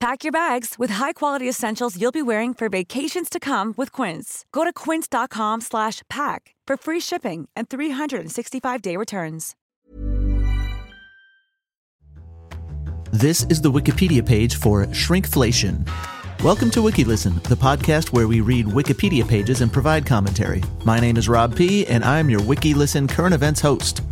Pack your bags with high-quality essentials you'll be wearing for vacations to come with Quince. Go to quince.com slash pack for free shipping and 365-day returns. This is the Wikipedia page for Shrinkflation. Welcome to WikiListen, the podcast where we read Wikipedia pages and provide commentary. My name is Rob P., and I'm your WikiListen current events host.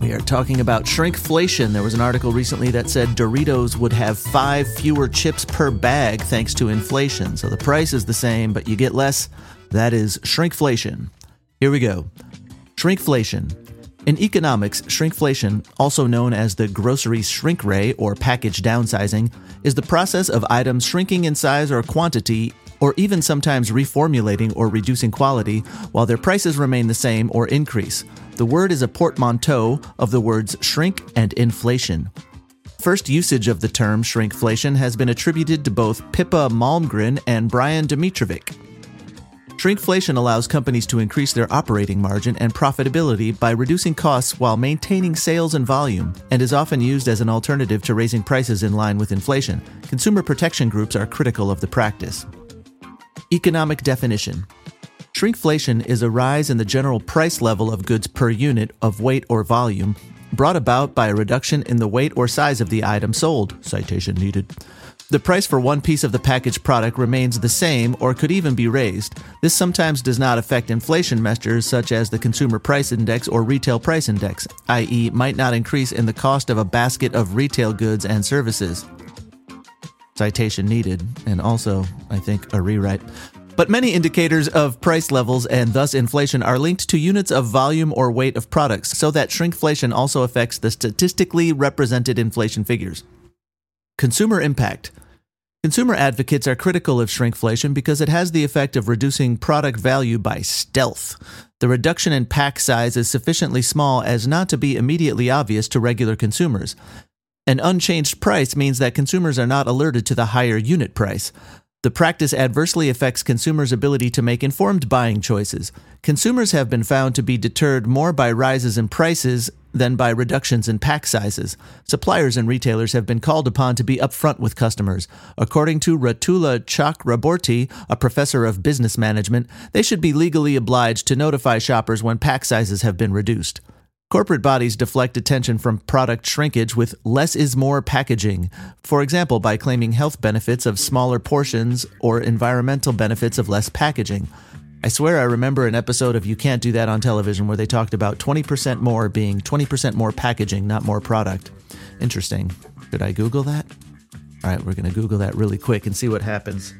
We are talking about shrinkflation. There was an article recently that said Doritos would have five fewer chips per bag thanks to inflation. So the price is the same, but you get less. That is shrinkflation. Here we go. Shrinkflation. In economics, shrinkflation, also known as the grocery shrink ray or package downsizing, is the process of items shrinking in size or quantity or even sometimes reformulating or reducing quality while their prices remain the same or increase. The word is a portmanteau of the words shrink and inflation. First usage of the term shrinkflation has been attributed to both Pippa Malmgren and Brian Domitrovic. Shrinkflation allows companies to increase their operating margin and profitability by reducing costs while maintaining sales and volume, and is often used as an alternative to raising prices in line with inflation. Consumer protection groups are critical of the practice. Economic definition Shrinkflation is a rise in the general price level of goods per unit of weight or volume, brought about by a reduction in the weight or size of the item sold. Citation needed. The price for one piece of the packaged product remains the same or could even be raised. This sometimes does not affect inflation measures such as the Consumer Price Index or Retail Price Index, i.e., might not increase in the cost of a basket of retail goods and services. Citation needed, and also, I think, a rewrite. But many indicators of price levels and thus inflation are linked to units of volume or weight of products, so that shrinkflation also affects the statistically represented inflation figures. Consumer impact. Consumer advocates are critical of shrinkflation because it has the effect of reducing product value by stealth. The reduction in pack size is sufficiently small as not to be immediately obvious to regular consumers. An unchanged price means that consumers are not alerted to the higher unit price. The practice adversely affects consumers' ability to make informed buying choices. Consumers have been found to be deterred more by rises in prices than by reductions in pack sizes. Suppliers and retailers have been called upon to be upfront with customers. According to Ratula Chakraborty, a professor of business management, they should be legally obliged to notify shoppers when pack sizes have been reduced. Corporate bodies deflect attention from product shrinkage with less is more packaging, for example, by claiming health benefits of smaller portions or environmental benefits of less packaging. I swear I remember an episode of You Can't Do That on television where they talked about 20% more being 20% more packaging, not more product. Interesting. Should I Google that? All right, we're going to Google that really quick and see what happens.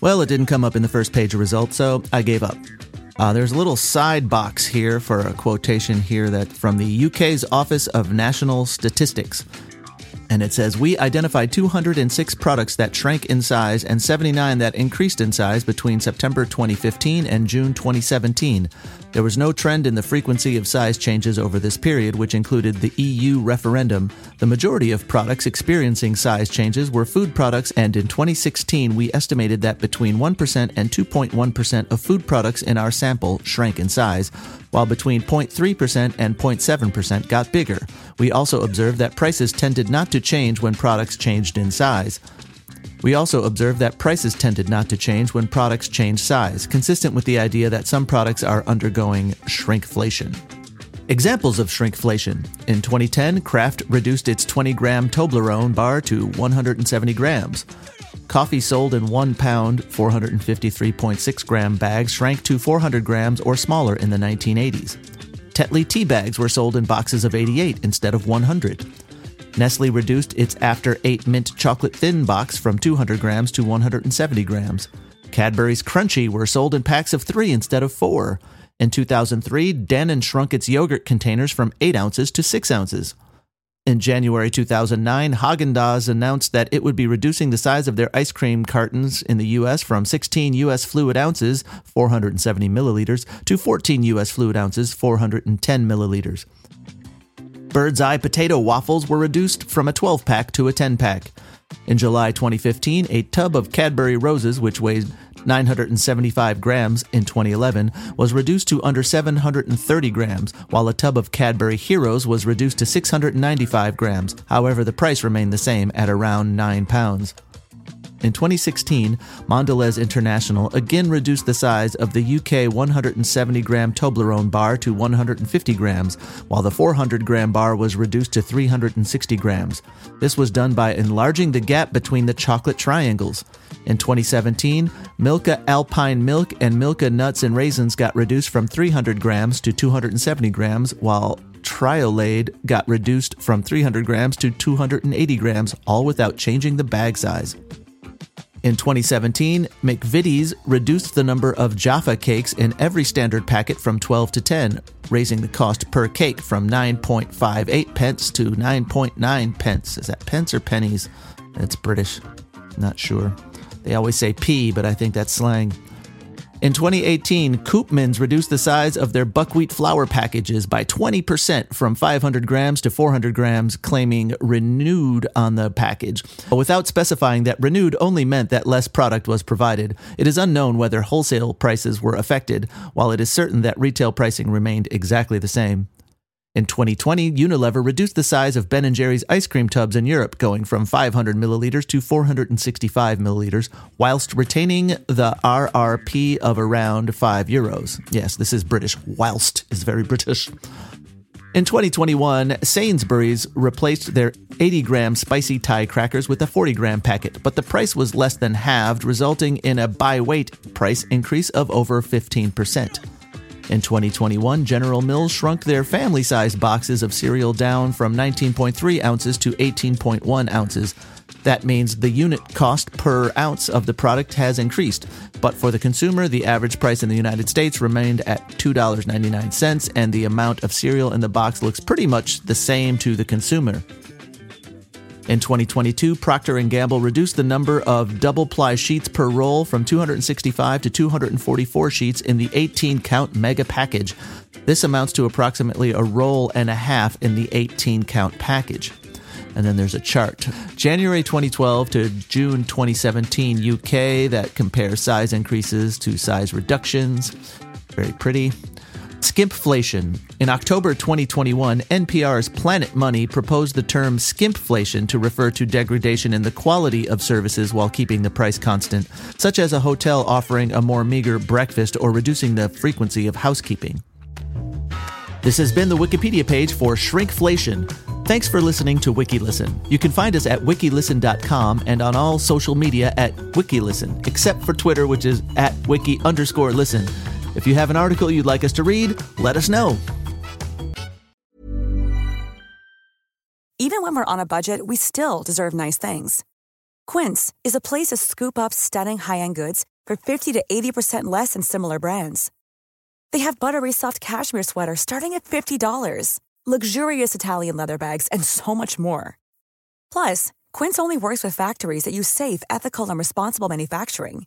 Well, it didn't come up in the first page of results, so I gave up. Uh, there's a little side box here for a quotation here that from the UK's Office of National Statistics. And it says, We identified 206 products that shrank in size and 79 that increased in size between September 2015 and June 2017. There was no trend in the frequency of size changes over this period, which included the EU referendum. The majority of products experiencing size changes were food products, and in 2016, we estimated that between 1% and 2.1% of food products in our sample shrank in size, while between 0.3% and 0.7% got bigger. We also observed that prices tended not to change when products changed in size. We also observed that prices tended not to change when products change size, consistent with the idea that some products are undergoing shrinkflation. Examples of shrinkflation. In 2010, Kraft reduced its 20 gram Toblerone bar to 170 grams. Coffee sold in 1 pound, 453.6 gram bags shrank to 400 grams or smaller in the 1980s. Tetley tea bags were sold in boxes of 88 instead of 100. Nestle reduced its After 8 Mint Chocolate Thin box from 200 grams to 170 grams. Cadbury's Crunchie were sold in packs of three instead of four. In 2003, Dannon shrunk its yogurt containers from 8 ounces to 6 ounces. In January 2009, Haagen-Dazs announced that it would be reducing the size of their ice cream cartons in the U.S. from 16 U.S. fluid ounces, 470 milliliters, to 14 U.S. fluid ounces, 410 milliliters. Bird's Eye potato waffles were reduced from a 12 pack to a 10 pack. In July 2015, a tub of Cadbury Roses, which weighed 975 grams in 2011, was reduced to under 730 grams, while a tub of Cadbury Heroes was reduced to 695 grams. However, the price remained the same at around 9 pounds. In 2016, Mondelez International again reduced the size of the UK 170 gram Toblerone bar to 150 grams, while the 400 gram bar was reduced to 360 grams. This was done by enlarging the gap between the chocolate triangles. In 2017, Milka Alpine Milk and Milka Nuts and Raisins got reduced from 300 grams to 270 grams, while Triolade got reduced from 300 grams to 280 grams, all without changing the bag size. In 2017, McVitie's reduced the number of Jaffa cakes in every standard packet from 12 to 10, raising the cost per cake from 9.58 pence to 9.9 pence. Is that pence or pennies? It's British. Not sure. They always say p, but I think that's slang. In 2018, Koopmans reduced the size of their buckwheat flour packages by 20% from 500 grams to 400 grams, claiming renewed on the package. but Without specifying that renewed only meant that less product was provided, it is unknown whether wholesale prices were affected, while it is certain that retail pricing remained exactly the same. In 2020, Unilever reduced the size of Ben & Jerry's ice cream tubs in Europe, going from 500 milliliters to 465 milliliters, whilst retaining the RRP of around 5 euros. Yes, this is British. Whilst is very British. In 2021, Sainsbury's replaced their 80 gram spicy Thai crackers with a 40 gram packet, but the price was less than halved, resulting in a by weight price increase of over 15%. In 2021, General Mills shrunk their family sized boxes of cereal down from 19.3 ounces to 18.1 ounces. That means the unit cost per ounce of the product has increased. But for the consumer, the average price in the United States remained at $2.99, and the amount of cereal in the box looks pretty much the same to the consumer. In 2022, Procter & Gamble reduced the number of double-ply sheets per roll from 265 to 244 sheets in the 18-count mega package. This amounts to approximately a roll and a half in the 18-count package. And then there's a chart. January 2012 to June 2017 UK that compares size increases to size reductions. Very pretty. Skimpflation. In October 2021, NPR's Planet Money proposed the term skimpflation to refer to degradation in the quality of services while keeping the price constant, such as a hotel offering a more meager breakfast or reducing the frequency of housekeeping. This has been the Wikipedia page for Shrinkflation. Thanks for listening to WikiListen. You can find us at wikilisten.com and on all social media at WikiListen, except for Twitter, which is at wiki underscore listen. If you have an article you'd like us to read, let us know. Even when we're on a budget, we still deserve nice things. Quince is a place to scoop up stunning high end goods for 50 to 80% less than similar brands. They have buttery soft cashmere sweaters starting at $50, luxurious Italian leather bags, and so much more. Plus, Quince only works with factories that use safe, ethical, and responsible manufacturing.